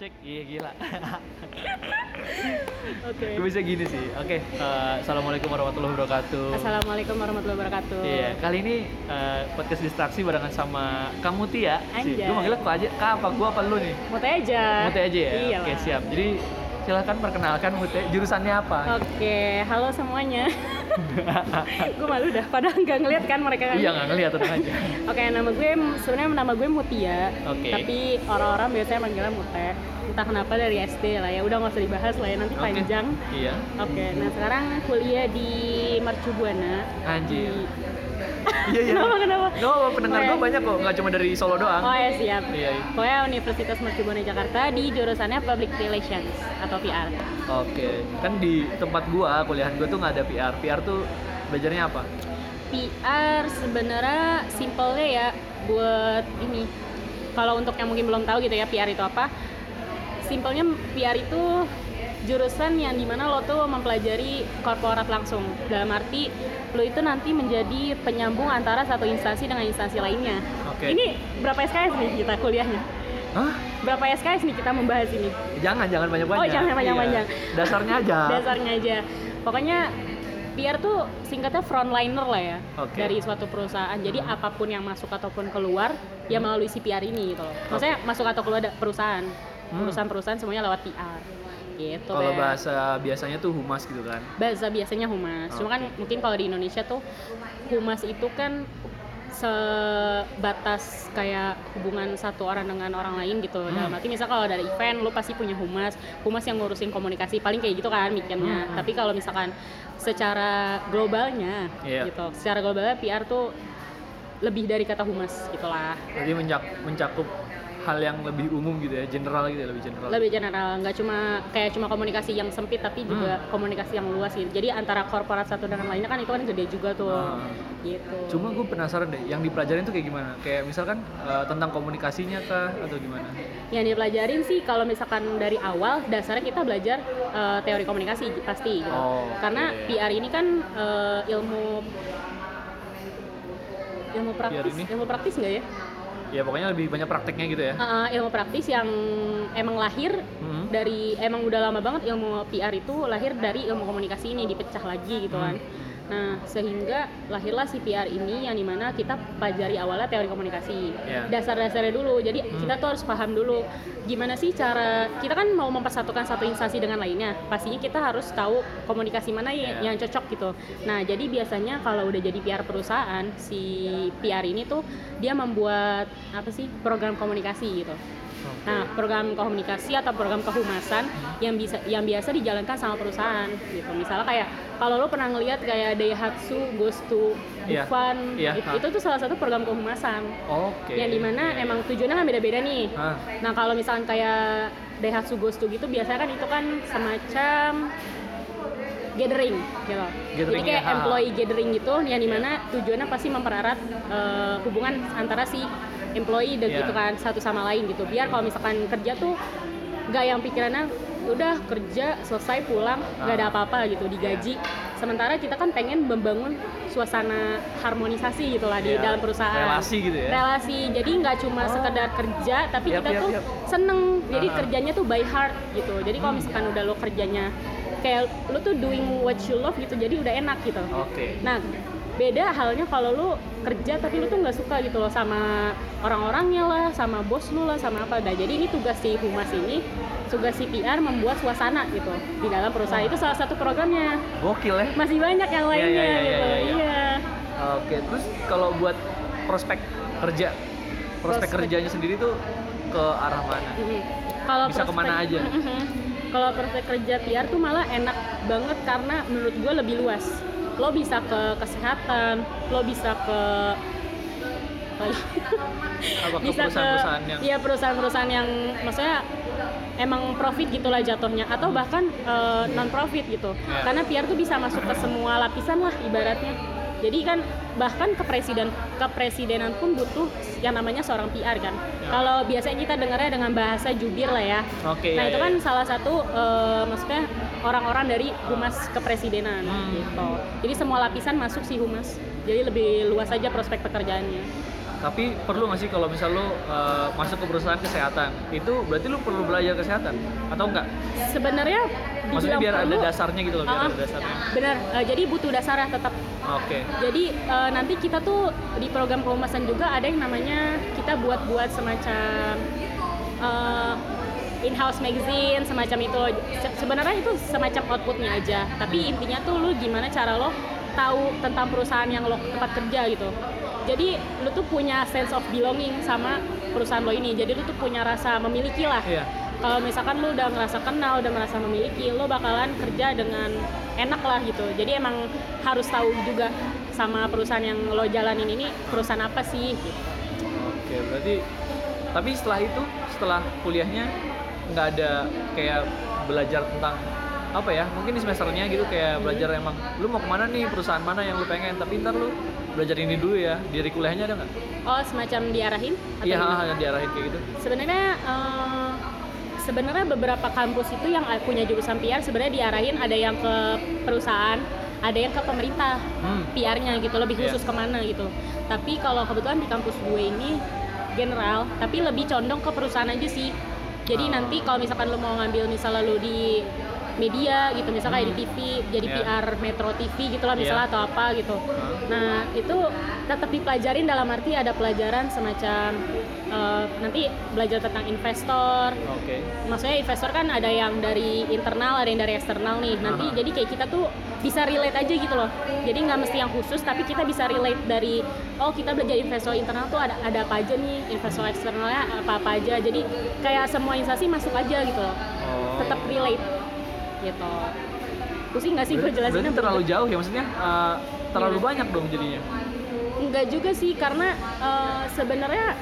cek iya gila Oke. gue bisa gini sih oke eh, assalamualaikum warahmatullahi wabarakatuh Assalamualaikum warahmatullahi wabarakatuh. Iya, kali ini eh, podcast distraksi barengan sama Kamu Tia. Sih, Anjay. gue manggilnya kok aja, kak apa gua apa lu nih? Mute aja. Mute aja ya. Iya Oke, lah. siap. Jadi silahkan perkenalkan Mute jurusannya apa? Oke, halo semuanya. gue malu dah, padahal nggak ngeliat kan mereka kan. Iya nggak ngeliat tenang aja. Oke, nama gue sebenarnya nama gue Mutia. Oke. Tapi orang-orang biasanya manggilnya Mute. Entah kenapa dari SD lah ya, udah nggak usah dibahas lah ya, nanti Oke. panjang. Iya. Oke, nah sekarang kuliah di Mercu Buana. Anjir. Di- Iya iya. Kenapa, kenapa? No, pendengar gue Oke. banyak kok, nggak cuma dari Solo doang. Oh ya siap. Iya, iya. Pokoknya Universitas Mercu Buana Jakarta di jurusannya Public Relations atau PR. Oke, kan di tempat gua, kuliahan gua tuh nggak ada PR. PR tuh belajarnya apa? PR sebenarnya simpelnya ya buat ini. Kalau untuk yang mungkin belum tahu gitu ya PR itu apa? Simpelnya PR itu jurusan yang di mana lo tuh mempelajari korporat langsung. Dalam arti lo itu nanti menjadi penyambung antara satu instansi dengan instansi lainnya. Oke. Ini berapa SKS nih kita kuliahnya? Hah? Berapa SKS nih kita membahas ini? Jangan, jangan banyak-banyak. Oh, jangan banyak-banyak. Iya. Dasarnya aja. dasarnya aja pokoknya PR tuh singkatnya frontliner lah ya Oke. dari suatu perusahaan jadi apa pun yang masuk ataupun keluar ya melalui si PR ini gitu loh maksudnya masuk atau keluar perusahaan Hmm. perusahaan-perusahaan semuanya lewat PR gitu Kalau bahasa biasanya tuh humas gitu kan. bahasa biasanya humas cuma kan mungkin kalau di Indonesia tuh humas itu kan sebatas kayak hubungan satu orang dengan orang lain gitu Hmm. dalam arti misal kalau ada event lu pasti punya humas humas yang ngurusin komunikasi paling kayak gitu kan mikirnya Hmm. tapi kalau misalkan secara globalnya Iya. gitu secara globalnya PR tuh lebih dari kata humas gitulah Jadi mencak- mencakup hal yang lebih umum gitu ya, general gitu ya, lebih general. lebih general nggak cuma kayak cuma komunikasi yang sempit tapi juga komunikasi yang luas gitu jadi antara korporat satu dengan lainnya kan itu kan gede juga tuh Ah. gitu Cuma gue penasaran deh, yang dipelajarin tuh kayak gimana? Kayak misalkan eh, tentang komunikasinya kah atau gimana? yang dipelajarin sih kalau misalkan dari awal dasarnya kita belajar eh, teori komunikasi pasti gitu Oh, karena oke. PR ini kan eh, ilmu ilmu praktis ilmu praktis nggak ya Ya pokoknya lebih banyak prakteknya gitu ya. Eh, ilmu praktis yang emang lahir Hmm. dari emang udah lama banget ilmu PR itu lahir dari ilmu komunikasi ini dipecah lagi gitu kan. Hmm. Nah sehingga lahirlah si PR ini yang di mana kita pelajari awalnya teori komunikasi Ya. dasar-dasarnya dulu. Jadi Hmm. kita tuh harus paham dulu gimana sih cara kita kan mau mempersatukan satu instansi dengan lainnya. Pastinya kita harus tahu komunikasi mana ya- Ya. yang cocok gitu. Nah jadi biasanya kalau udah jadi PR perusahaan si PR ini tuh dia membuat apa sih program komunikasi gitu. Nah, program komunikasi atau program kehumasan yang bisa yang biasa dijalankan sama perusahaan gitu. Misalnya kayak kalau lo pernah ngelihat kayak Daihatsu Goes to Iya. Dufan, Iya, it- ha. itu tuh salah satu program kehumasan. Oke. Yang di mana Iya, emang tujuannya kan beda-beda nih. Ah, Nah, kalau misalkan kayak Daihatsu Goes to gitu biasanya kan itu kan semacam gathering gitu. Gathering Jadi kayak ya, ha. employee gathering gitu yang di mana tujuannya pasti mempererat eh, hubungan antara si employee dan Iya. gitu kan satu sama lain gitu. Biar kalau misalkan kerja tuh nggak yang pikirannya udah kerja selesai pulang nggak ada Ah. apa-apa gitu digaji. Sementara kita kan pengen membangun suasana harmonisasi gitu lah di Iya, dalam perusahaan. relasi gitu ya. Relasi. Jadi nggak cuma Oh. sekedar kerja tapi Yap, kita yap, tuh yap. seneng. Jadi Ah. kerjanya tuh by heart gitu. Jadi kalau Hmm. misalkan udah lo kerjanya kayak lu tuh doing what you love gitu jadi udah enak gitu. Oke. Nah, beda halnya kalau lu kerja tapi lu tuh nggak suka gitu loh sama orang-orangnya lah, sama bos lu lah, sama apa. Nah, jadi ini tugas si humas ini, tugas si PR membuat suasana gitu di dalam perusahaan. Itu salah satu programnya. Gokil ya. Masih banyak yang Iya, lainnya iya, iya, gitu. iya, iya. Iya. Oke, terus kalau buat prospek kerja, prospek, Prospek. kerjanya sendiri tuh ke arah mana? Kalau Bisa ke mana aja? Kalau prospek kerja PR tuh malah enak banget karena menurut gue lebih luas. Lo bisa ke kesehatan, lo bisa ke Apa ke bisa ke perusahaan-perusahaan yang iya perusahaan-perusahaan yang maksudnya emang profit gitulah jatuhnya atau bahkan non profit gitu Ya. karena PR tuh bisa masuk ke semua lapisan lah ibaratnya jadi kan bahkan ke presiden ke presidenan pun butuh yang namanya seorang PR kan Ya. kalau biasanya kita dengarnya dengan bahasa jubir lah ya Oke, nah ya, itu ya, kan ya. salah satu eh, maksudnya orang-orang dari humas kepresidenan Hmm. gitu. Jadi semua lapisan masuk si humas. Jadi lebih luas aja prospek pekerjaannya. Tapi perlu nggak sih kalau misal lo uh, masuk ke perusahaan kesehatan itu berarti lo perlu belajar kesehatan? Atau enggak sebenarnya maksudnya biar ada perlu, dasarnya gitu loh biar ada dasarnya. Benar. Eh, jadi butuh dasarnya tetap. Oke. Jadi eh, nanti kita tuh di program kehumasan juga ada yang namanya kita buat-buat semacam eh, in-house magazine semacam itu. Se- Sebenarnya itu semacam outputnya aja. Tapi intinya tuh lu gimana cara lo tahu tentang perusahaan yang lo tempat kerja gitu. Jadi lu tuh punya sense of belonging sama perusahaan lo ini. Jadi lu tuh punya rasa memiliki lah iya kalau misalkan lu udah ngerasa kenal, udah merasa memiliki, lu bakalan kerja dengan enak lah gitu. Jadi emang harus tahu juga sama perusahaan yang lo jalanin ini perusahaan apa sih gitu. oke berarti tapi setelah itu setelah kuliahnya nggak ada kayak belajar tentang apa ya mungkin di semesternya gitu kayak belajar emang lu mau ke mana nih perusahaan mana yang lu pengen tapi ntar lu belajar ini dulu ya dari kuliahnya ada nggak Oh, semacam diarahin iya yang diarahin kayak gitu Sebenarnya eh, sebenarnya beberapa kampus itu yang punya jurusan PR sebenarnya diarahin ada yang ke perusahaan, ada yang ke pemerintah. hmm. PR-nya gitu lebih Iya. khusus ke mana gitu. Tapi kalau kebetulan di kampus gue ini general, tapi lebih condong ke perusahaan aja sih. Jadi nanti kalau misalkan lo mau ngambil misalnya lo di media gitu, misalnya kayak di TV, jadi Iya. PR Metro TV gitu lah misalnya Iya. atau apa gitu. Nah itu tetap dipelajarin dalam arti ada pelajaran semacam eh, nanti belajar tentang investor, oke maksudnya investor kan ada yang dari internal ada yang dari eksternal nih nanti Aha. jadi kayak kita tuh bisa relate aja gitu loh jadi nggak mesti yang khusus tapi kita bisa relate dari oh kita belajar investor internal tuh ada ada apa aja nih investor eksternalnya apa apa aja jadi kayak semua instansi masuk aja gitu loh oh. tetap relate gitu. Pusing nggak sih gue jelasinnya berarti terlalu jauh ya maksudnya uh, terlalu Gimana? banyak dong jadinya? Enggak juga sih karena eh, sebenarnya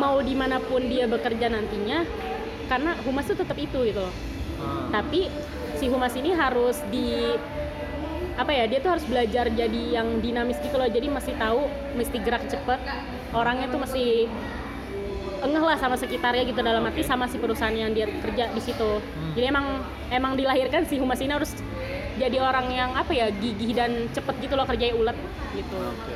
mau di mana pun dia bekerja nantinya karena humas tuh tetap itu gitu. Loh Hmm. tapi si humas ini harus di apa ya dia tuh harus belajar jadi yang dinamis gitu loh. Jadi mesti tahu mesti gerak cepet orangnya tuh mesti engeh lah sama sekitarnya gitu dalam arti Oke. sama si perusahaan yang dia kerja di situ jadi emang emang dilahirkan si humas ini harus jadi orang yang apa ya gigih dan cepet gitu loh kerjanya ulet gitu Oke.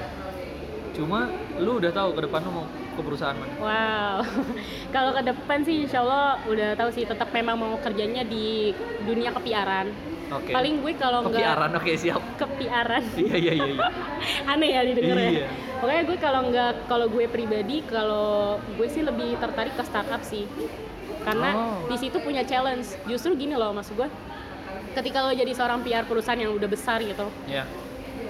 Cuma lu udah tahu ke depan lu mau ke perusahaan mana? Wow, kalau ke depan sih insya Allah udah tahu sih tetap memang mau kerjanya di dunia kepiaran. Oke. Paling gue kalau nggak Kepiaran, oke siap. kepiaran, iya iya iya. iya. aneh ya didengar Iya. ya. Pokoknya gue kalau nggak kalau gue pribadi kalau gue sih lebih tertarik ke startup sih, karena Oh. di situ punya challenge. Justru gini loh maksud gue, ketika lo jadi seorang PR perusahaan yang udah besar gitu, Iya.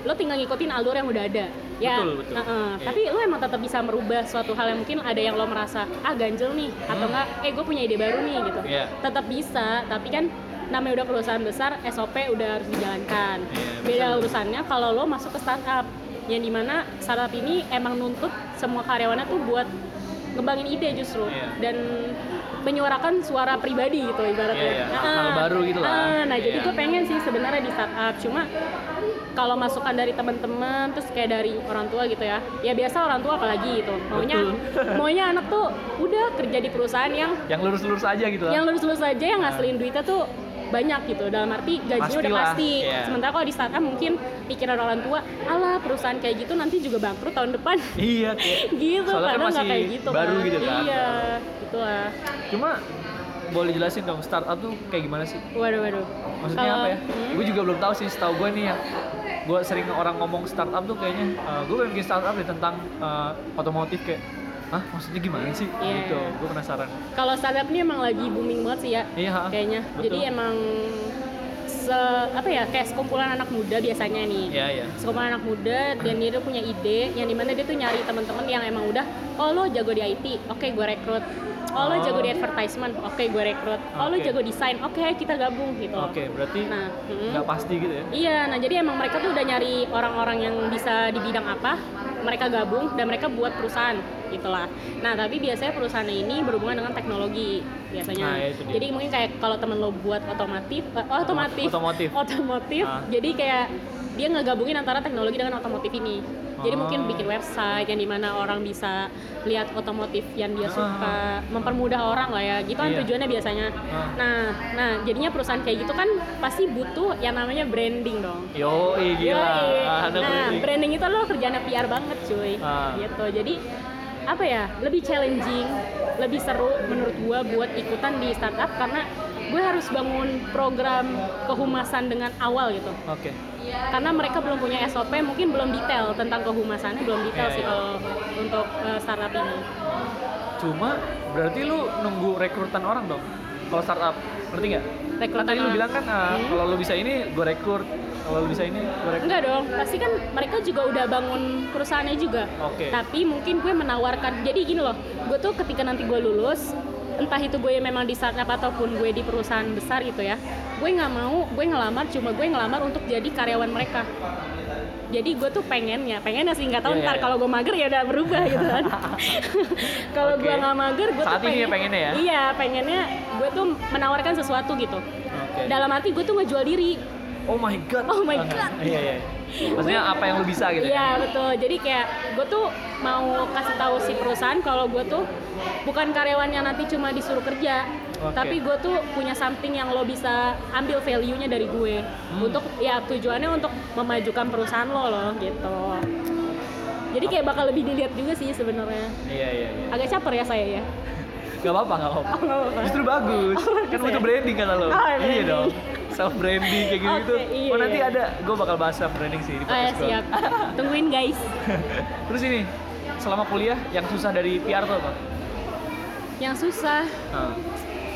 lo tinggal ngikutin alur yang udah ada ya Betul, betul. heeh. Iya. tapi lo emang tetap bisa merubah suatu hal yang mungkin ada yang lo merasa ah ganjel nih atau Hmm. enggak eh gue punya ide baru nih gitu Iya. tetap bisa tapi kan namanya udah perusahaan besar SOP udah harus dijalankan Iya, beda betul. urusannya kalau lo masuk ke startup yang di mana startup ini emang nuntut semua karyawannya tuh buat ngembangin ide justru Iya. dan menyuarakan suara pribadi gitu ibaratnya Iya, iya. Ah, Hal baru gitu lah. ah, nah jadi Iya. gue pengen sih sebenarnya di startup cuma kalau masukan dari teman-teman terus kayak dari orang tua gitu ya ya biasa orang tua apalagi gitu maunya Betul. maunya anak tuh udah kerja di perusahaan yang Yang lurus-lurus aja gitu lah. yang lulus-lulus aja yang ngasilin duitnya tuh banyak gitu dalam arti gajinya udah pasti iya. sementara kalau di startup mungkin pikiran orang tua alah perusahaan kayak gitu nanti juga bangkrut tahun depan Iya, gitu Soalnya kan padahal nggak masih kayak gitu baru kan. gitu kan. iya gitu lah Cuma boleh jelasin dong startup tuh kayak gimana sih? waduh waduh Maksudnya Kalau- apa ya? hmm? Gue juga belum tahu sih. Setahu gue nih yang gue sering orang ngomong startup tuh kayaknya gue pengen bikin startup nih tentang eh, otomotif kayak Hah? Maksudnya gimana sih? Iya. Gitu. Gue penasaran. kalau startup ini emang lagi booming banget sih ya Iya, ha. kayaknya Betul. jadi emang se apa ya kayak sekumpulan anak muda biasanya nih Iya, iya. sekumpulan anak muda dan dia tuh punya ide yang di mana dia tuh nyari teman-teman yang emang udah oh lo jago di IT oke gue rekrut oh, lo Oh. jago di advertisement oke gue rekrut oh lo jago desain oke kita gabung gitu Oke, berarti nah mm. nggak pasti gitu ya? Iya, nah jadi emang mereka tuh udah nyari orang-orang yang bisa di bidang apa, mereka gabung dan mereka buat perusahaan gitulah. Nah tapi biasanya perusahaan ini berhubungan dengan teknologi biasanya. Nah, ya jadi mungkin kayak kalau temen lo buat otomotif, eh, oh, otomotif, Otomotif. otomotif, Ah. jadi kayak dia ngegabungin antara teknologi dengan otomotif ini. Jadi Oh. mungkin bikin website yang di mana orang bisa lihat otomotif yang dia suka, mempermudah orang lah ya. Gitu kan Iya. tujuannya biasanya. Ah. Nah, nah jadinya perusahaan kayak gitu kan pasti butuh yang namanya branding dong. Yo, gila. Yoi. Ah, ada nah, branding. branding itu lo kerjaan PR banget cuy. Ah. Gitu. Jadi apa ya? Lebih challenging, lebih seru menurut gua buat ikutan di startup karena gue harus bangun program kehumasan dengan awal gitu. Oke. Karena mereka belum punya SOP, mungkin belum detail tentang kehumasannya, belum detail Iya, sih iya. kalau untuk eh, startup ini. Cuma berarti lu nunggu rekrutan orang dong. Kalau startup, ngerti nggak? Kan Rekrutan tadi lu bilang kan ah, Hmm. kalau lu bisa ini, gue rekrut. Kalau lu bisa ini, gue rekrut. Enggak dong, pasti kan mereka juga udah bangun perusahaannya juga. Oke. Tapi mungkin gue menawarkan, jadi gini loh, gue tuh ketika nanti gue lulus, entah itu gue memang di startup ataupun gue di perusahaan besar gitu ya, gue nggak mau, gue ngelamar, cuma gue ngelamar untuk jadi karyawan mereka. Jadi gue tuh pengennya, pengennya sih nggak tahu iya, ntar iya. kalau gue mager ya udah berubah gitu kan. kalau Oke. gue nggak mager, gue Saat tuh ini ya pengen, pengennya ya? Iya, pengennya gue tuh menawarkan sesuatu gitu. Oke. Dalam arti gue tuh ngejual diri, Oh my god. Oh my God. Iya, iya. Maksudnya apa yang lu bisa gitu Iya ya? betul. Jadi kayak gue tuh mau kasih tahu si perusahaan kalau gue tuh bukan karyawan yang nanti cuma disuruh kerja, Oke. tapi gue tuh punya something yang lo bisa ambil value-nya dari gue. Hmm. Untuk ya tujuannya untuk memajukan perusahaan lo loh gitu. Jadi kayak bakal lebih dilihat juga sih sebenarnya. Iya, iya, iya. Agak caper ya saya ya. Gak apa-apa, gak apa-apa. Oh, apa-apa. Justru bagus. kan bagus butuh ya? branding kata lo. Oh, iya branding. dong. Self branding kayak gitu gitu. Oke, iya, oh nanti iya. ada, gue bakal bahas self branding sih di Oh ya podcast siap. Tungguin guys. Terus ini, selama kuliah yang susah dari PR tuh apa? Yang susah Nah.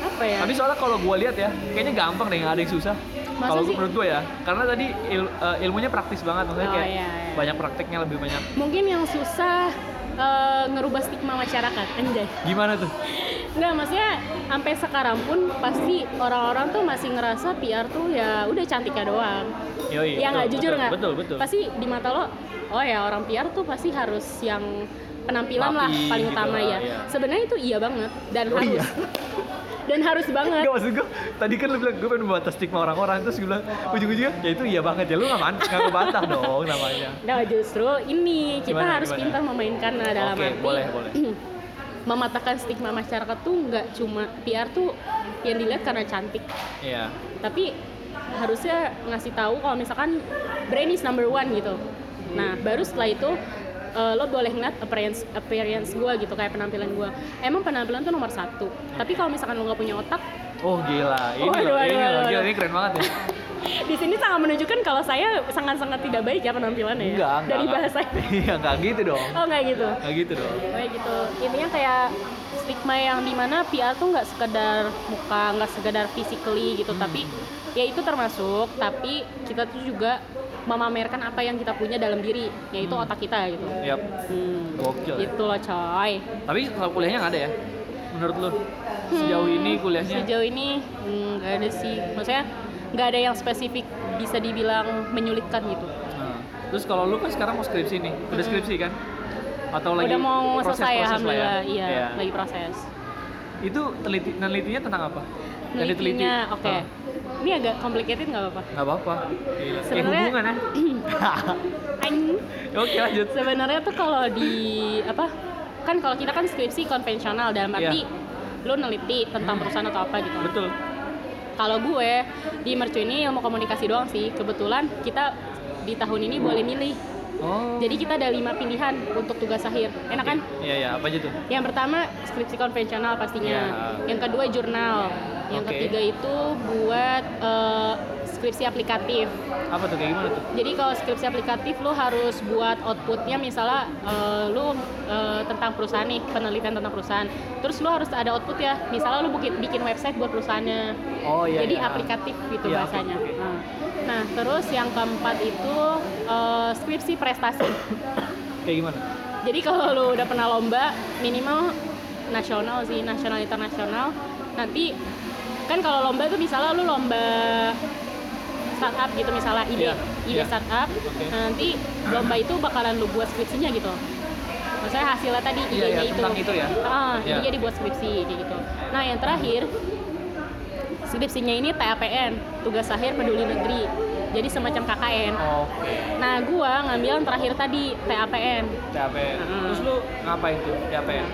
apa ya? Tapi soalnya kalau gue lihat ya, kayaknya gampang deh nggak ada yang susah. Kalau menurut gue ya, karena tadi il- eh, ilmunya praktis banget, maksudnya Oh, kayak iya, iya. banyak prakteknya lebih banyak. Mungkin yang susah eh, ngerubah stigma masyarakat, anjay. Gimana tuh? Nggak, maksudnya sampai sekarang pun pasti orang-orang tuh masih ngerasa PR tuh ya udah cantiknya doang. Yoi, ya nggak jujur nggak? Betul, betul. Pasti di mata lo, oh ya orang PR tuh pasti harus yang penampilan lah Rapi paling gitu utama lah, ya. iya. Sebenarnya itu iya banget dan Oh, harus iya? dan harus banget. Gak maksud gue, tadi kan lu bilang gue pengen membatas stigma orang-orang Terus gue bilang, ujung-ujungnya ya itu iya banget ya Lu gak, man- gak ngebantah dong namanya Nah justru ini kita Gimana, harus gimana? pintar memainkan nah, dalam Oke, arti boleh, boleh. mematahkan stigma masyarakat tuh nggak cuma PR tuh yang dilihat karena cantik, Iya tapi harusnya ngasih tahu kalau misalkan brand is number one gitu. Nah baru setelah itu eh, lo boleh ngeliat appearance appearance gue gitu kayak penampilan gue. Emang penampilan tuh nomor satu. Tapi kalau misalkan lo nggak punya otak, Oh gila, ini Waduh, loh, ini loh, waduh, gila, ini keren banget ya di sini sangat menunjukkan kalau saya sangat-sangat tidak baik ya penampilannya ya. Enggak, enggak Dari bahasa. Iya, enggak gitu dong Oh nggak gitu. Enggak gitu dong kayak gitu intinya kayak stigma yang di mana PR tuh nggak sekedar muka nggak sekedar physically gitu Hmm. tapi ya itu termasuk tapi kita tuh juga memamerkan apa yang kita punya dalam diri yaitu Hmm. otak kita gitu Yap, hmm. gokil ya. gitu loh coy Tapi kalau kuliahnya nggak ada ya? Menurut lu? Sejauh Hmm, ini kuliahnya? sejauh ini hmm, nggak ada sih maksudnya nggak ada yang spesifik bisa dibilang menyulitkan gitu Nah, terus kalau lu kan sekarang mau skripsi nih Udah Hmm. skripsi kan? Atau lagi udah mau proses-proses selesai lah ya? alhamdulillah iya Iya. lagi proses Itu teliti, nelitinya tentang apa? Nelitinya, oke Ah, ini agak complicated nggak apa-apa? Nggak apa-apa. Sebenarnya- hubungan ya? Anjing. Oke lanjut. Sebenarnya tuh kalau di apa kan kalau kita kan skripsi konvensional dalam arti lu neliti tentang perusahaan atau apa gitu. Betul. Kalau gue di mercu ini ilmu komunikasi doang sih. Kebetulan kita di tahun ini boleh milih Oh. Jadi kita ada lima pilihan untuk tugas akhir. Enak kan? Iya, iya, apa aja tuh? yang pertama skripsi konvensional pastinya. Ya. yang kedua jurnal. Yang Oke. ketiga itu buat eh, skripsi aplikatif Apa tuh, kayak gimana tuh? Jadi kalau skripsi aplikatif lu harus buat outputnya misalnya eh, lu eh, tentang perusahaan nih, penelitian tentang perusahaan. Terus lu harus ada output ya. Misalnya lu bikin bikin website buat perusahaannya. Oh iya Jadi iya. aplikatif gitu Iya, bahasanya. oke. Nah. Nah, terus yang keempat itu eh, skripsi prestasi. Kayak gimana? Jadi kalau lu udah pernah lomba minimal nasional sih, nasional internasional. Nanti kan kalau lomba tuh misalnya lu lomba startup gitu misalnya ide Iya, ide iya. startup. Oke. Nah, nanti lomba itu bakalan lu buat skripsinya gitu. Maksudnya hasilnya tadi Iya, idenya iya, itu. tentang itu ya. Ah, Iya. idenya dibuat skripsi gitu. Nah, yang terakhir skripsinya ini TAPN, tugas akhir peduli negeri. jadi semacam KKN Oke. nah gua ngambil yang terakhir tadi TAPN TAPN. Heeh. Terus lu ngapain tuh TAPN?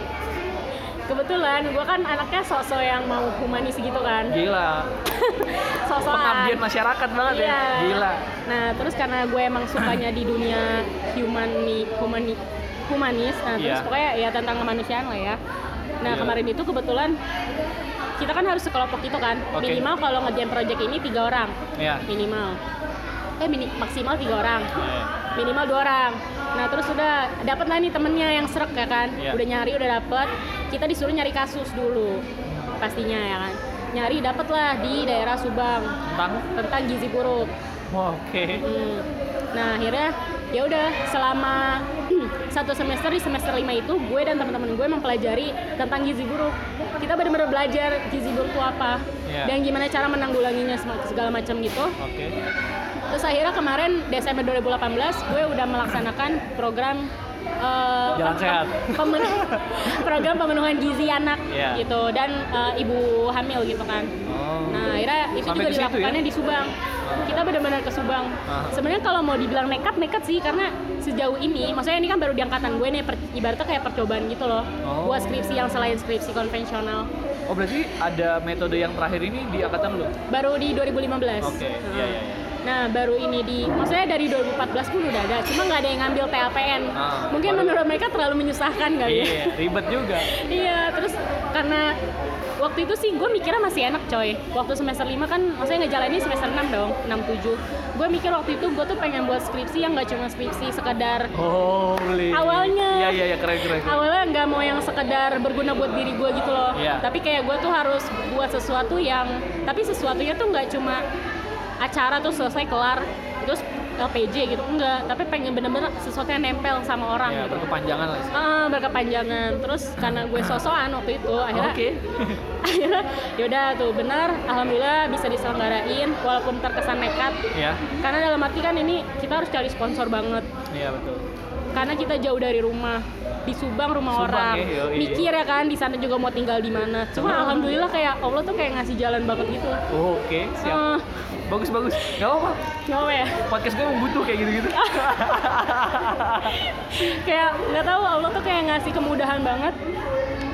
Kebetulan gua kan anaknya sosok yang mau humanis gitu kan Gila. sosokan Pengabdian masyarakat banget ya. Iya. Gila. Nah, terus karena gue emang sukanya di dunia humani, humani, humanis, nah terus Iya. pokoknya ya tentang kemanusiaan lah ya. Nah, Iya. kemarin itu kebetulan kita kan harus sekelompok itu kan. Oke. Minimal kalau ngerjain project ini tiga orang, Iya. minimal. Eh, mini, maksimal tiga orang, Iya. Minimal dua orang. Nah, terus udah dapet lah nih temennya yang serak ya kan. Iya. Udah nyari, udah dapet. Kita disuruh nyari kasus dulu, pastinya ya kan. Nyari dapet lah di daerah Subang Tentang tentang gizi buruk. Oke. Hmm. Nah akhirnya ya udah selama satu semester di semester lima itu gue dan teman-teman gue mempelajari tentang gizi buruk. Kita benar-benar belajar gizi buruk itu apa Iya. dan gimana cara menanggulanginya segala macam gitu. Oke. Terus akhirnya kemarin Desember 2018 gue udah melaksanakan program eh, Jalan sehat. pemen- program pemenuhan gizi anak Iya. gitu dan eh, ibu hamil gitu kan. Oh. Nah, akhirnya itu Sampai juga ya? dilakukannya di Subang. Kita benar-benar ke Subang. Ah. Sebenarnya kalau mau dibilang nekat, nekat sih karena sejauh ini, maksudnya ini kan baru di angkatan gue nih, per- ibaratnya kayak percobaan gitu loh. Oh. Buat skripsi yang selain skripsi konvensional. Oh berarti ada metode yang terakhir ini di angkatan lu? Baru di 2015. Oke. Nah. Iya iya. iya. Nah, baru ini di, maksudnya dari 2014 pun udah ada, cuma nggak ada yang ngambil TAPN. Ah, Mungkin baru- menurut mereka terlalu menyusahkan kali ya. Iya, ribet juga. iya, terus karena waktu itu sih gue mikirnya masih enak coy waktu semester 5 kan maksudnya ngejalanin semester 6 dong 6 7 gue mikir waktu itu gue tuh pengen buat skripsi yang gak cuma skripsi sekedar Holy. Awalnya. Iya iya iya keren keren. keren. awalnya nggak mau yang sekedar berguna buat diri gue gitu loh Iya. tapi kayak gue tuh harus buat sesuatu yang tapi sesuatunya tuh nggak cuma acara tuh selesai kelar terus LPJ gitu enggak tapi pengen bener-bener sesuatu yang nempel sama orang Ya, gitu berkepanjangan lah. sih. Ah, berkepanjangan terus karena gue sosokan waktu itu akhirnya Oke. akhirnya yaudah tuh benar alhamdulillah bisa diselenggarain walaupun terkesan nekat Iya. karena dalam arti kan ini kita harus cari sponsor banget Iya betul. Karena kita jauh dari rumah di Subang rumah Subang orang ya, yoi. mikir ya kan di sana juga mau tinggal di mana cuma Oh. alhamdulillah kayak Allah tuh kayak ngasih jalan banget gitu Oh, Oke siap. Ah, Bagus bagus. Gak apa-apa. nggak apa ya Podcast gue membutuh kayak gitu-gitu. kayak nggak tahu Allah tuh kayak ngasih kemudahan banget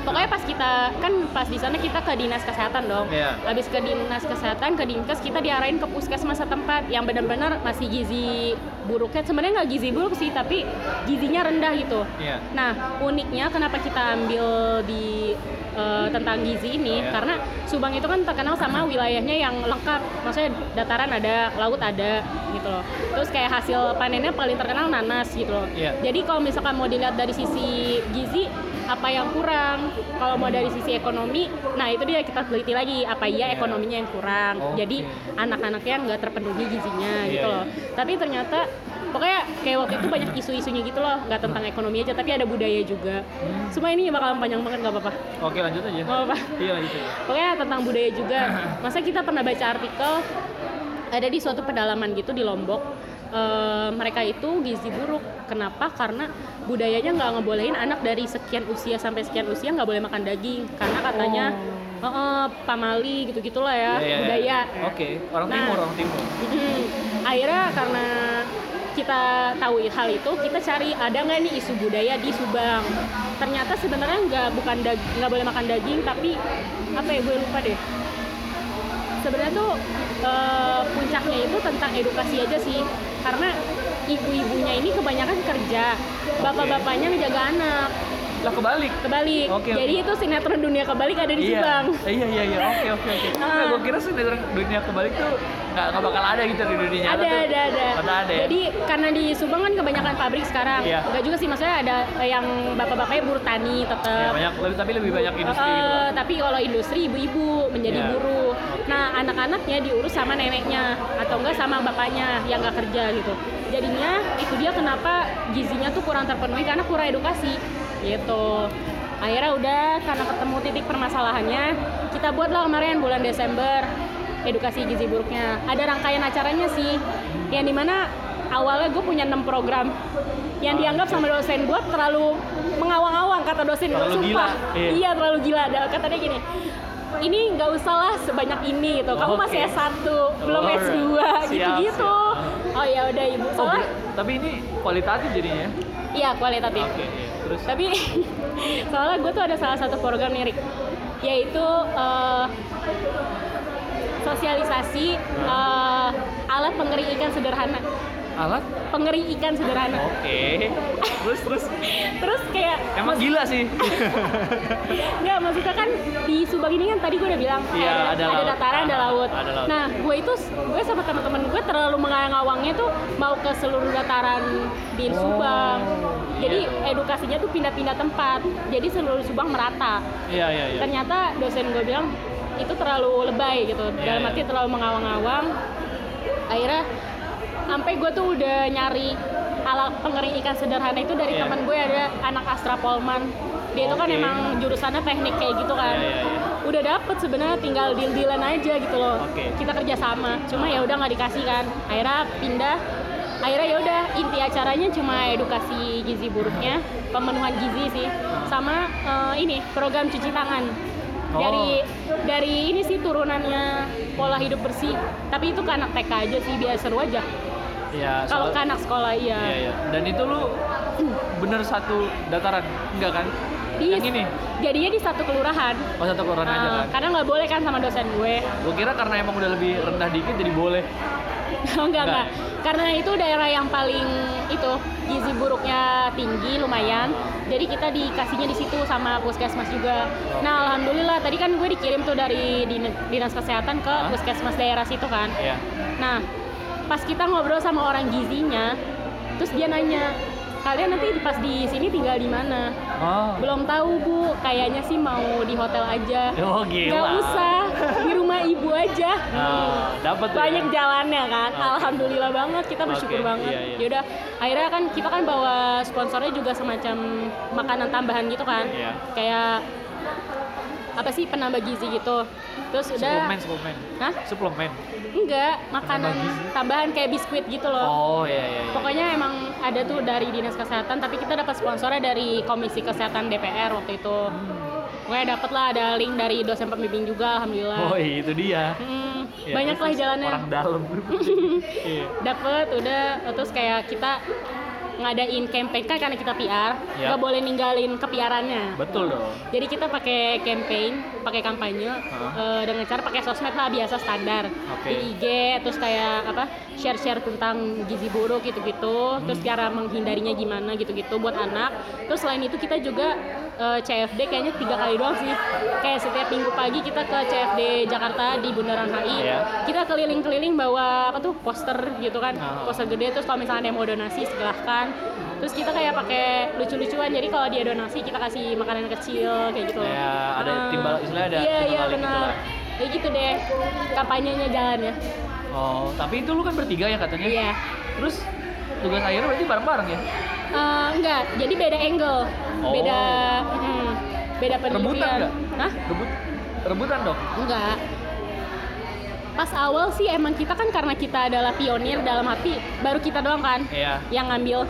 pokoknya pas kita kan pas di sana kita ke dinas kesehatan dong Iya. habis ke dinas kesehatan ke dinkes kita diarahin ke puskesmas setempat yang benar-benar masih gizi buruknya sebenarnya nggak gizi buruk sih tapi gizinya rendah gitu Iya. Nah, uniknya kenapa kita ambil di eh, tentang gizi ini Iya. karena Subang itu kan terkenal sama wilayahnya yang lengkap. Maksudnya dataran ada, laut ada gitu loh. Terus kayak hasil panennya paling terkenal nanas gitu loh. Iya. Jadi kalau misalkan mau dilihat dari sisi gizi apa yang kurang? Kalau mau dari sisi ekonomi, nah itu dia kita teliti lagi apa iya Iya. ekonominya yang kurang. Oke. Jadi anak-anaknya nggak terpenuhi gizinya Iya, gitu iya. loh. Tapi ternyata pokoknya kayak waktu itu banyak isu-isunya gitu loh, nggak tentang ekonomi aja, tapi ada budaya juga. Hmm. Semua ini bakalan panjang banget nggak apa-apa. Oke lanjut aja. Nggak apa-apa. Iya lanjut aja. Pokoknya tentang budaya juga. Masa kita pernah baca artikel ada di suatu pedalaman gitu di Lombok. Eh, mereka itu gizi buruk. Kenapa? Karena budayanya nggak ngebolehin anak dari sekian usia sampai sekian usia nggak boleh makan daging. Karena katanya Oh. eh, pamali gitu gitulah ya Iya, iya, iya. budaya. Oke. Orang Nah. timur orang timur. Akhirnya karena kita tahu hal itu, kita cari ada nggak nih isu budaya di Subang. Ternyata sebenarnya nggak bukan nggak boleh makan daging, tapi apa ya gue lupa deh. Sebenarnya tuh eh, puncaknya itu tentang edukasi aja sih, karena ibu-ibunya ini kebanyakan kerja, bapak-bapaknya ngejaga anak. Lah kebalik. Kebalik. Oke, Jadi oke. itu sinetron dunia kebalik ada di iya. Subang. Iya iya iya. Oke oke oke. Ah. Nah, gue kira sinetron dunia kebalik tuh nggak nggak bakal ada gitu di dunia nyata ada tuh. ada ada Ada ada ya. jadi karena di Subang kan kebanyakan pabrik sekarang Iya. enggak juga sih maksudnya ada yang bapak-bapaknya buruh tani Ya, tetap banyak lebih tapi lebih banyak industri Eh, gitu. tapi kalau industri ibu-ibu menjadi Iya. buruh nah anak-anaknya diurus sama neneknya atau enggak sama bapaknya yang nggak kerja gitu jadinya itu dia kenapa gizinya tuh kurang terpenuhi karena kurang edukasi gitu akhirnya udah karena ketemu titik permasalahannya kita buatlah kemarin bulan Desember edukasi gizi buruknya ada rangkaian acaranya sih yang di mana awalnya gue punya 6 program yang Ah, dianggap sama dosen gue terlalu mengawang-awang kata dosen Terlalu sumpah gila, iya. iya terlalu gila ada kata dia gini ini nggak usah lah sebanyak ini gitu kamu Oke. masih S1 belum Alright. S2 Siap, gitu-gitu siap. oh ya udah ibu Oh, soalnya ber- tapi ini kualitatif jadinya ya? iya kualitatif Oke, iya. Terus? tapi soalnya gue tuh ada salah satu program nih Rik. Yaitu eh, sosialisasi eh, alat pengering ikan sederhana Alat? pengering ikan sederhana Oke. Terus, terus? terus kayak Emang gila sih. Nggak, maksudnya kan di Subang ini kan tadi gue udah bilang Iya, kayak ada laut. dataran, ada laut. ada laut. Nah, gue itu gue sama teman-teman gue terlalu mengawang-awangnya tuh mau ke seluruh dataran di Oh, Subang. Jadi iya. edukasinya tuh pindah-pindah tempat. Jadi seluruh Subang merata. Iya, iya, iya. Ternyata dosen gue bilang itu terlalu lebay gitu. Iya, Dalam iya. arti terlalu mengawang-awang. Akhirnya sampai gue tuh udah nyari alat pengering ikan sederhana itu dari Iya. teman gue ada anak Astra Polman dia itu kan Oke. emang jurusannya teknik kayak gitu kan Iya, iya, iya. udah dapet sebenarnya tinggal deal dealan aja gitu loh Oke. kita kerja sama cuma ya udah nggak dikasih kan akhirnya pindah akhirnya ya udah inti acaranya cuma edukasi gizi buruknya pemenuhan gizi sih sama eh, ini program cuci tangan Oh. dari dari ini sih turunannya pola hidup bersih tapi itu ke anak TK aja sih biar seru aja Iya, kalau ke anak sekolah iya, Iya, iya. Dan itu lu bener satu dataran? Enggak kan? Di- Yang ini? jadinya di satu kelurahan Oh, satu koran aja Ah, kan? karena nggak boleh kan sama dosen gue Gue kira karena emang udah lebih rendah dikit jadi boleh. Oh, enggak, Enggak. enggak. Karena itu daerah yang paling itu gizi buruknya tinggi lumayan. Jadi kita dikasihnya di situ sama puskesmas juga. Nah, alhamdulillah tadi kan gue dikirim tuh dari din- dinas kesehatan ke Hah? puskesmas daerah situ kan. Iya. Nah, pas kita ngobrol sama orang gizinya, terus dia nanya, "Kalian nanti pas di sini tinggal di mana?" Oh. Belum tahu, Bu. Kayaknya sih mau di hotel aja. Oh, gila. Nggak usah, di rumah ibu aja. Nah, dapat tuh banyak ya. jalannya kan Oke. alhamdulillah banget kita bersyukur Oke, banget iya, iya. yaudah akhirnya kan kita kan bawa sponsornya juga semacam makanan tambahan gitu kan Iya. kayak apa sih penambah gizi gitu terus udah Suplemen, suplemen. Hah? Suplemen. enggak makanan tambahan kayak biskuit gitu loh Oh, iya, iya. iya. Pokoknya emang ada tuh dari dinas kesehatan, tapi kita dapat sponsornya dari komisi kesehatan DPR waktu itu. Gue dapet lah ada link dari dosen pembimbing juga, alhamdulillah. Oh, itu dia. Hmm, Iya, banyak lah jalannya. Orang dalam. Iya. dapet udah terus kayak kita ngadain campaign kan karena kita PR Ya. nggak boleh ninggalin kepiarannya Betul dong. jadi kita pakai campaign pakai kampanye eh, dengan cara pakai sosmed lah biasa standar Oke. di IG terus kayak apa share share tentang gizi buruk gitu gitu terus cara menghindarinya gimana gitu gitu buat anak terus selain itu kita juga eh, CFD kayaknya tiga kali doang sih kayak setiap minggu pagi kita ke CFD Jakarta di Bundaran HI Iya. kita keliling-keliling bawa apa tuh poster gitu kan Ah. poster gede terus kalau misalnya ada yang mau donasi silahkan terus kita kayak pakai lucu-lucuan jadi kalau dia donasi kita kasih makanan kecil kayak gitu Ya, ada Ah. timbal istilahnya ada iya iya gitu benar lah. kayak gitu deh kampanyenya jalan ya Oh, tapi itu lu kan bertiga ya katanya? iya Terus tugas akhirnya berarti bareng-bareng ya? Eh, enggak jadi beda angle Oh. beda hmm, beda penelitian Rebutan nggak? Hah? Rebut rebutan dong. Enggak. Pas awal sih emang kita kan karena kita adalah pionir dalam hati, baru kita doang kan Iya. yang ngambil.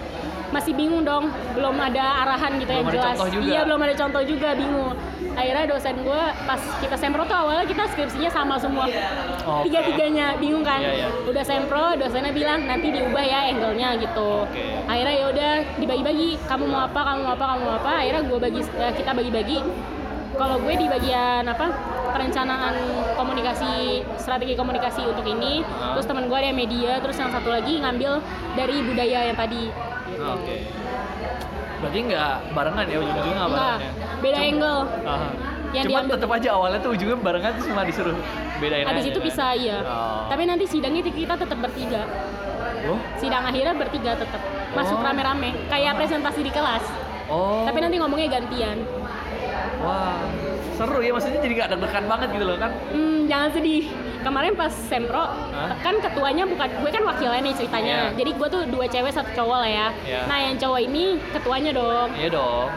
Masih bingung dong, belum ada arahan gitu yang Belum ada jelas. Iya, belum ada contoh juga, bingung. Akhirnya dosen gue pas kita sempro tuh awalnya kita skripsinya sama semua. Oke. Tiga-tiganya bingung kan. Iya, iya. Udah sempro, dosennya bilang nanti diubah ya angle-nya gitu. Oke. Akhirnya ya udah dibagi-bagi, kamu mau apa, kamu mau apa, kamu mau apa. Akhirnya gue bagi eh, kita bagi-bagi kalau gue di bagian apa perencanaan komunikasi strategi komunikasi untuk ini Ah. terus teman gue ada media terus yang satu lagi ngambil dari budaya yang tadi Ah, Oke. Berarti nggak barengan ya ujung-ujungnya barengan ya? beda Cuma- angle Aha. Yang Cuman tetap aja awalnya tuh ujungnya barengan tuh cuma disuruh bedain habis aja itu kan? pisah iya Oh. tapi nanti sidangnya kita tetap bertiga Oh. sidang akhirnya bertiga tetap masuk Oh. rame-rame kayak presentasi di kelas Oh. tapi nanti ngomongnya gantian Wah. Seru ya maksudnya jadi nggak deg-degan banget gitu loh kan? Hmm, jangan sedih. Kemarin pas sempro, Hah? kan ketuanya bukan gue kan wakilnya nih ceritanya. Iya. Jadi gue tuh dua cewek satu cowok lah ya. Iya. Nah yang cowok ini ketuanya dong. Iya dong.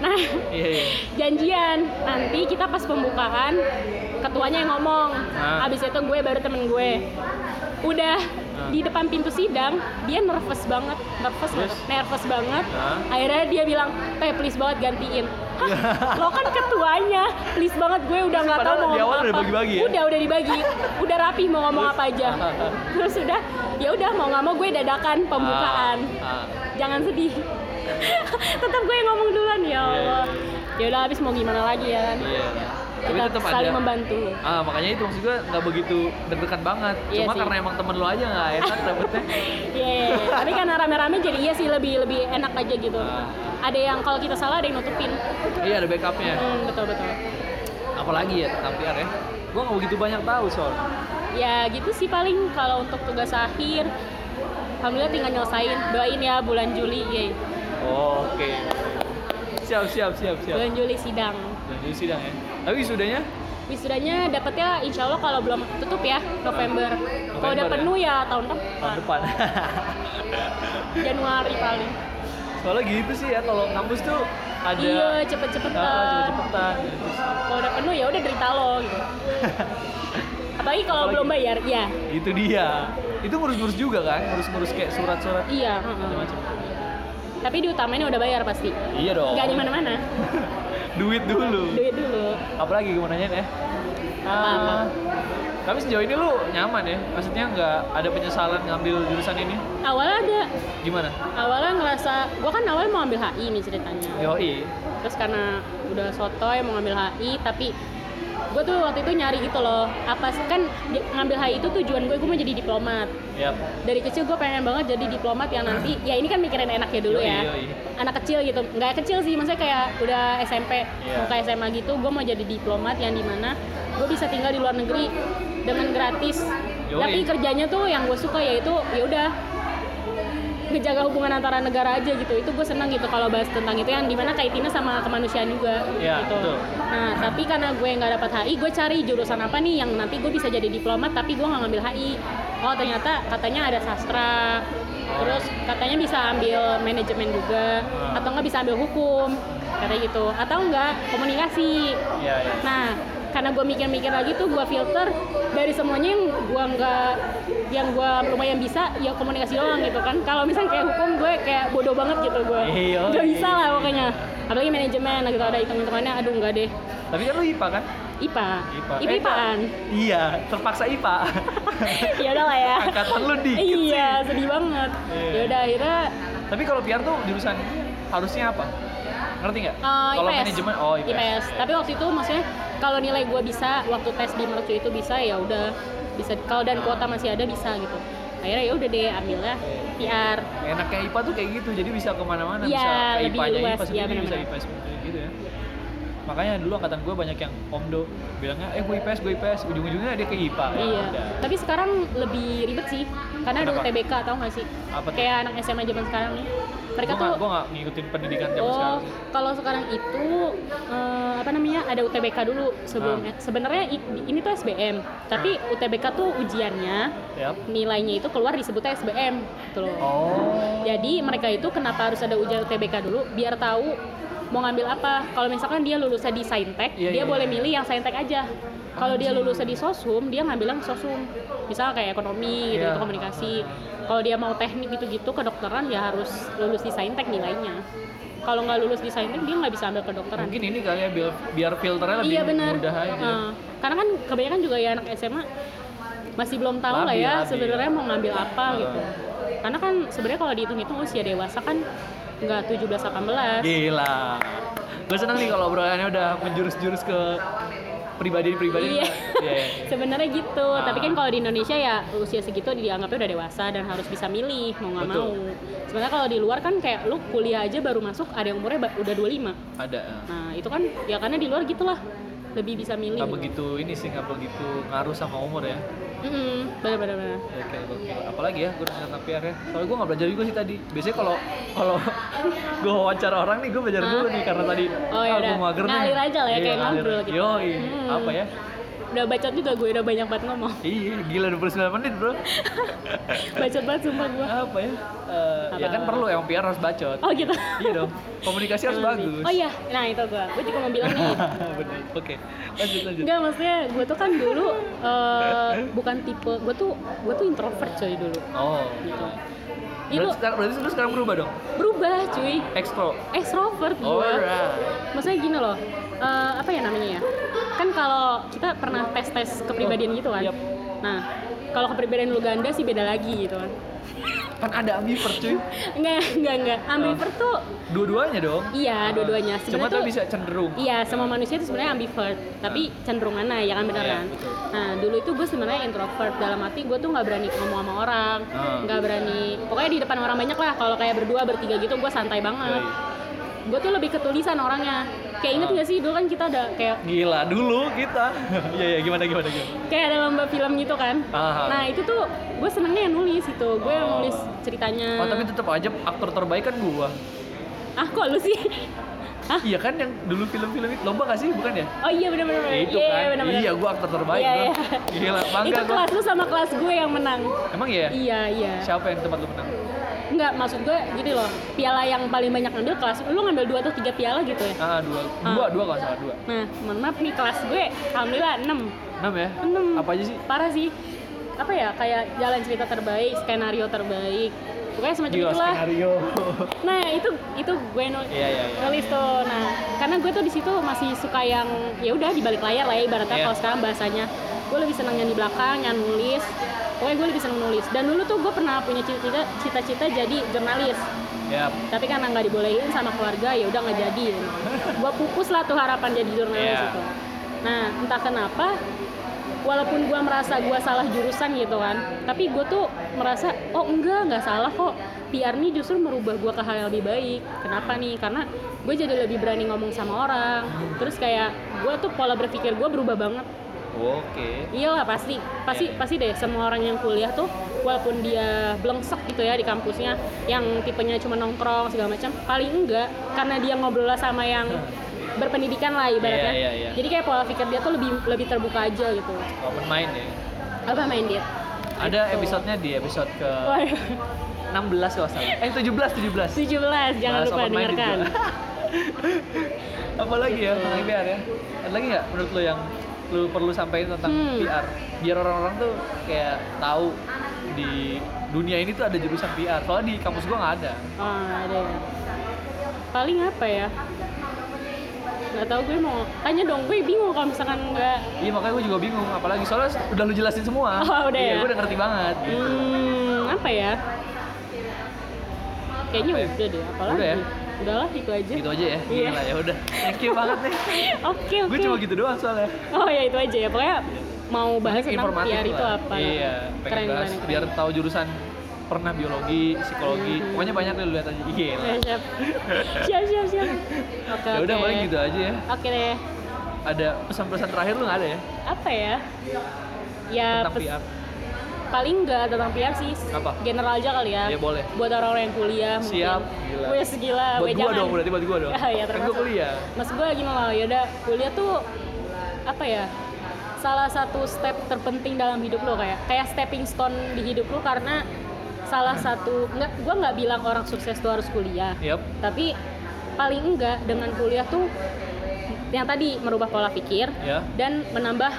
Nah Iya iya. janjian nanti kita pas pembukaan ketuanya yang ngomong. Hah? Abis itu gue baru temen gue. Udah? Di depan pintu sidang dia nervous banget, nervous banget, nervous banget. Hah? Akhirnya dia bilang, "Teh please banget gantiin." lo kan ketuanya please banget gue udah nggak tahu mau ngomong udah apa bagi-bagi ya? udah udah dibagi udah rapi mau ngomong apa aja terus udah ya udah mau nggak mau gue dadakan pembukaan Ah, ah. jangan sedih tetap gue yang ngomong duluan ya Allah ya udah habis mau gimana lagi ya kan Iya. Tapi tetap saling ada. membantu Ah, makanya itu maksud gue nggak begitu deg-degan banget. Iya Cuma sih. karena emang temen lu aja nggak enak dapetnya. Iya, tapi karena rame-rame jadi iya sih lebih lebih enak aja gitu. Ah. Ada yang kalau kita salah ada yang nutupin. iya ada backupnya. Hmm, betul betul. Apalagi ya tentang PR ya. Gue nggak begitu banyak tahu soal. Ya gitu sih paling kalau untuk tugas akhir. Alhamdulillah tinggal nyelesain. Doain ya bulan Juli. Oke. Siap siap siap siap. Bulan Juli sidang. Jadi sidang ya. Tapi sudahnya Wisudanya dapetnya insya Allah kalau belum tutup ya November. Kalau udah November ya? penuh ya tahun depan. tahun depan. Januari paling. Soalnya gitu sih ya kalau kampus tuh ada Iya cepet-cepetan. Ah, cepet-cepetan. gitu. Kalau udah penuh ya udah derita lo gitu. Apalagi kalau belum bayar, ya. Itu dia. Itu ngurus-ngurus juga kan, ngurus-ngurus kayak surat-surat Iya. macam-macam. Tapi diutamain udah bayar pasti. Iya dong. Nggak di mana-mana. Duit dulu. Duit dulu. Apalagi gue mau nanyain ya. Apa-apa? Ah, tapi sejauh ini lu nyaman ya? Maksudnya nggak ada penyesalan ngambil jurusan ini? Awalnya ada. Gimana? Awalnya ngerasa, gua kan awalnya mau ambil HI nih ceritanya. Yoi. Terus karena udah sotoy mau ngambil HI, tapi gue tuh waktu itu nyari gitu loh apa sih kan di- ngambil HI itu tujuan gue gue mau jadi diplomat Yap. dari kecil gue pengen banget jadi diplomat yang nanti ya ini kan mikirin enaknya dulu Yoi, ya yoi. anak kecil gitu nggak kecil sih maksudnya kayak udah SMP Iya. mau ke SMA gitu gue mau jadi diplomat yang di mana gue bisa tinggal di luar negeri dengan gratis Yoi. tapi kerjanya tuh yang gue suka yaitu ya udah ngejaga hubungan antara negara aja gitu. Itu gue senang gitu kalau bahas tentang itu yang di mana kaitinnya sama kemanusiaan juga Iya, gitu. betul. nah tapi karena gue nggak dapat HI gue cari jurusan apa nih yang nanti gue bisa jadi diplomat tapi gue nggak ngambil HI oh ternyata katanya ada sastra. Terus katanya bisa ambil manajemen juga Ah. atau nggak bisa ambil hukum katanya gitu. Atau enggak komunikasi. Iya, iya. Nah, karena gue mikir-mikir lagi tuh gue filter dari semuanya yang gue nggak yang gue lumayan bisa ya komunikasi doang gitu kan kalau misalnya kayak hukum gue kayak bodoh banget gitu gue Iya, nggak bisa iya. lah pokoknya apalagi manajemen gitu ada hitung-hitungannya aduh enggak deh Tapi kan lu IPA kan? IPA IPA. IPA IPAan Iya, terpaksa IPA. ya udah lah ya Angkatan lu dikit iya sih. sedih banget Iya. ya udah akhirnya Tapi kalau PR tuh jurusan harusnya apa? Ngerti nggak? Uh, kalau IPS. manajemen, oh IPS. Tapi waktu itu maksudnya kalau nilai gue bisa waktu tes di mercu itu bisa ya udah bisa kalau dan kuota masih ada bisa gitu. Akhirnya ya udah deh ambilnya PR. Enaknya IPA tuh kayak gitu, jadi bisa ke mana-mana, Iya, bisa IPA-nya luas, IPA sendiri, iya, bisa benar-benar. IPS sendiri gitu ya. Makanya dulu angkatan gue banyak yang omdo bilangnya, eh gue IPS, gue IPS, ujung-ujungnya dia ke IPA. Ya Iya. udah. Tapi sekarang lebih ribet sih. Karena ada? UTBK tau gak sih? Apa tuh? Kayak anak SMA zaman sekarang nih. Mereka Gue tuh gak, gak ngikutin pendidikan zaman sekarang Oh, sih. kalau sekarang itu eh, apa namanya ada UTBK dulu sebelumnya. Ah. Sebenarnya ini tuh SBM, tapi UTBK tuh ujiannya Yap. nilainya itu keluar disebutnya SBM, gitu loh. Oh. Jadi mereka itu kenapa harus ada ujian UTBK dulu biar tahu mau ngambil apa. Kalau misalkan dia lulusnya di Saintek, Iya, dia iya, boleh iya. milih yang Saintek aja. Kalau dia lulusnya di Sosum, dia ngambil yang Sosum. Misal kayak ekonomi gitu, gitu komunikasi. Kalau dia mau teknik gitu-gitu kedokteran ya harus lulus di Saintek nilainya. Kalau nggak lulus di Saintek dia nggak bisa ambil kedokteran. Mungkin ini kali ya biar, filternya lebih iya benar. mudah aja. Nah, karena kan kebanyakan juga ya anak SMA masih belum tahu lah Labil, ya sebenarnya mau ngambil apa Heeh. gitu. Karena kan sebenarnya kalau dihitung-hitung usia dewasa kan nggak 17 18. Gila. Gue seneng nih kalau obrolannya udah menjurus-jurus ke pribadi-pribadi. Iya. Iya, iya. Sebenarnya gitu. Ah. Tapi kan kalau di Indonesia ya usia segitu dianggapnya udah dewasa dan harus bisa milih mau nggak mau. Sebenarnya kalau di luar kan kayak lu kuliah aja baru masuk ada yang umurnya udah 25. Ada. Nah, itu kan ya karena di luar gitulah lebih bisa milih. Nggak begitu ini sih nggak begitu ngaruh sama umur ya. Mm benar-benar. benar. Oke, oke. Apalagi ya, gue udah tentang PR ya. Soalnya gue nggak belajar juga sih tadi. Biasanya kalau kalau gue wawancara orang nih, gue belajar dulu nih karena tadi Oh, ya ah, udah. gua mager nih. Ngalir aja lah ya, Iya, kayak ngalir. ngobrol gitu. Yoi, Hmm. apa ya? Udah bacot juga gue udah banyak banget ngomong. Iya, gila 29 menit bro. Bacot banget sumpah gue. apa ya? Eh, ya Apa? kan perlu emang PR harus bacot. Oh gitu. Iya dong. Komunikasi harus bagus. Oh iya, nah itu gue. Gue juga mau bilang nih. Oke. Lanjut lanjut. Enggak maksudnya gue tuh kan dulu eh, bukan tipe gue tuh gue tuh introvert coy dulu Oh. gitu. Itu Berarti, sekarang, berarti lu sekarang berubah dong? berubah cuy. Extro. Extrovert gue. Alright. Maksudnya gini loh, eh, apa ya namanya ya? Kan kalau kita pernah tes-tes kepribadian gitu kan. Yap. Nah, kalau kepribadian lu ganda sih beda lagi gitu kan. Kan ada ambivert cuy. Enggak, enggak, enggak. Ambivert tuh Dua-duanya dong. iya dua-duanya. Cuma Sebenarnya tuh tuh bisa cenderung. Iya, semua manusia itu sebenarnya ambivert, tapi cenderung mana ya kan bener Iya, kan? Nah, dulu itu gue sebenarnya introvert dalam arti gue tuh nggak berani ngomong sama orang, Ah. nggak berani, pokoknya di depan orang banyak lah. Kalau kayak berdua bertiga gitu gue santai banget. Yoi. Gue tuh lebih ketulisan orangnya. Kayak inget gak sih dulu kan kita ada kayak Gila dulu kita. Iya iya gimana gimana gimana. kayak ada lomba film gitu kan. Ah. Nah itu tuh gue senengnya yang nulis itu, gue yang Oh. nulis ceritanya. Oh tapi tetap aja aktor terbaik kan gua. Ah kok lu sih? Hah? Iya kan yang dulu film-film itu lomba gak sih bukan ya? Oh iya bener-bener. Ya, itu Iya, kan. bener-bener. Iya gua aktor terbaik Iya, bro. iya. Gila bangga itu gua. kelas lu sama kelas gue yang menang. Emang iya? Iya iya. Siapa yang tempat lu menang? Enggak, maksud gue gini loh. Piala yang paling banyak ngambil kelas lu ngambil dua atau tiga piala gitu ya. Ah dua, Ah. dua, dua kalau salah dua. Nah, mohon maaf nih kelas gue alhamdulillah 6. Enam ya? Enam. Apa aja sih? Parah sih. Apa ya? Kayak jalan cerita terbaik, skenario terbaik. Pokoknya semacam Gila itulah. skenario. Nah, itu itu gue nulis. Iya iya iya. nulis tuh. Nah, karena gue tuh di situ masih suka yang ya udah di balik layar lah ya ibaratnya Iya. kalau sekarang bahasanya. Gue lebih seneng yang di belakang, yang nulis. Pokoknya gue lebih seneng nulis. Dan dulu tuh gue pernah punya cita-cita cita-cita jadi jurnalis. Yap. Tapi karena nggak dibolehin sama keluarga ya udah nggak jadi. Gue pupus lah tuh harapan jadi jurnalis Iya. itu. Nah, entah kenapa walaupun gue merasa gue salah jurusan gitu kan tapi gue tuh merasa oh enggak nggak salah kok PR ini justru merubah gue ke hal yang lebih baik kenapa nih karena gue jadi lebih berani ngomong sama orang terus kayak gue tuh pola berpikir gue berubah banget Oke. iyalah pasti pasti pasti deh semua orang yang kuliah tuh walaupun dia blengsek gitu ya di kampusnya yang tipenya cuma nongkrong segala macam paling enggak karena dia ngobrol sama yang berpendidikan lah ibaratnya Iya, iya, iya. jadi kayak pola pikir dia tuh lebih lebih terbuka aja gitu Open mind ya. apa main dia Ada episodenya di episode ke Wah, 16 kalau salah. Eh 17 17. 17 jangan lupa dengarkan juga. Apa lagi ya tentang PR ya? Ada lagi nggak menurut lo yang lu perlu sampaikan tentang Hmm. PR? Biar orang-orang tuh kayak tahu di dunia ini tuh ada jurusan PR. Soalnya di kampus gua nggak ada. oh ada ya paling apa ya nggak tahu gue mau tanya dong gue bingung kalau misalkan nggak Iya makanya gue juga bingung. Apalagi soalnya udah lu jelasin semua. Oh, udah iya, ya? Gue udah ngerti banget. gitu. Hmm, apa ya? Kayaknya Apa ya? udah deh, apalagi? Udah ya? Udahlah, itu aja. Gitu aja ya. Iya. Gila ya udah. Thank you banget nih. Oke, oke. Gue cuma gitu doang soalnya. Oh ya itu aja ya, pokoknya mau bahas tentang PR itu lah. apa? Iya, keren, keren, keren. biar tahu jurusan pernah biologi, psikologi, Mhm. pokoknya banyak deh lu lihat aja. Iya. Ya, siap. siap, siap, siap. Oke, Ya udah oke. paling gitu aja ya. Oke deh. Ada pesan-pesan terakhir lu nggak ada ya Apa ya? Ya, tentang pes- PR? Paling enggak tentang PR sih. Apa? General aja kali ya. Ya, boleh. Buat orang-orang yang kuliah Siap, gila. Wih, segila. buat jangan. dong, berarti buat gua dong. Ya, ya, kan termasuk. kuliah. Mas gue gini loh, yaudah kuliah tuh apa ya? Salah satu step terpenting dalam hidup lo kayak kayak stepping stone di hidup lo karena salah satu nggak gue nggak bilang orang sukses tuh harus kuliah Yap. tapi paling enggak dengan kuliah tuh yang tadi merubah pola pikir Ya. dan menambah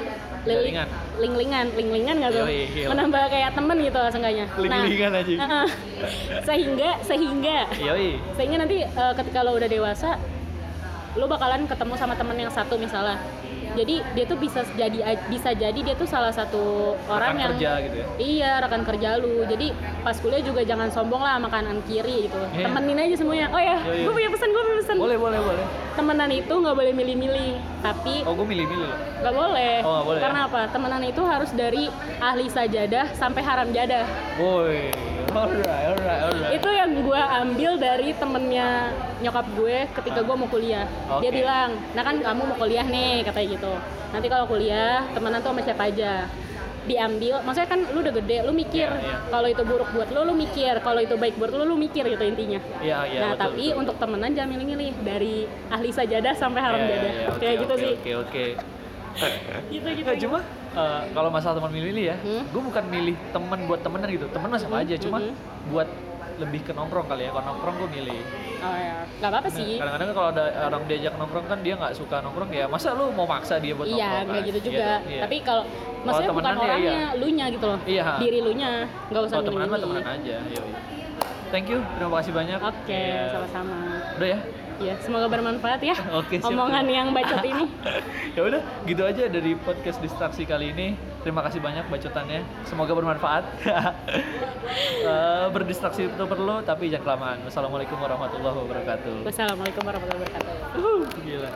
ling-lingan. Ling-lingan nggak tuh? Menambah kayak temen gitu seenggaknya. Ling-lingan aja. uh-uh. sehingga sehingga. Yoi. sehingga nanti eh, ketika lo udah dewasa lo bakalan ketemu sama temen yang satu misalnya jadi dia tuh bisa jadi bisa jadi dia tuh salah satu orang Rekan yang kerja gitu ya. iya rekan kerja lu jadi pas kuliah juga jangan sombong lah makan kanan kiri gitu Iya. temenin aja semuanya oh ya Iya, iya. gue punya pesan gue punya pesan Boleh, boleh, boleh. temenan itu nggak boleh milih-milih tapi Oh, gua milih-milih loh. nggak boleh. Oh, nggak boleh ya? karena apa temenan itu harus dari ahli sajadah sampai haram jadah Woi. Alright, alright, alright. itu yang gue ambil dari temennya nyokap gue ketika gue mau kuliah dia Oke. bilang nah kan kamu mau kuliah nih katanya gitu nanti kalau kuliah temenan tuh sama siapa aja diambil maksudnya kan lu udah gede lu mikir Iya, iya. kalau itu buruk buat lu lu mikir kalau itu baik buat lu lu mikir gitu intinya Iya, iya, nah betul, tapi betul. untuk temenan jangan milih-milih dari ahli sajadah sampai haram iya, jadah iya, oke, kayak gitu oke, sih Oke, oke. gitu gitu, Nggak, gitu. Eh, kalau masalah teman milih ya, Hmm? gue bukan milih temen buat temenan gitu. Temen sama Hmm, aja, cuma hmm. buat lebih ke nongkrong kali ya. Kalau nongkrong gue milih. oh ya nggak apa-apa Nah, sih Kadang-kadang kalau ada orang diajak nongkrong kan dia nggak suka nongkrong ya. Masa lu mau maksa dia buat Iya, nongkrong? nggak gitu Iya juga. dong, iya. Tapi kalau maksudnya bukan ya, orangnya, iya. lu nya gitu loh. Iya. Diri lu nya, nggak usah kalau temenan mah temenan aja. Yoi. thank you terima kasih banyak Oke, Ya, sama-sama. udah ya Ya, semoga bermanfaat ya. Oke, siap. Omongan yang bacot ini. ya udah gitu aja dari podcast distraksi kali ini terima kasih banyak bacotannya semoga bermanfaat Eh, berdistraksi itu perlu tapi jangan kelamaan wassalamualaikum warahmatullahi wabarakatuh Wassalamualaikum warahmatullahi wabarakatuh. gila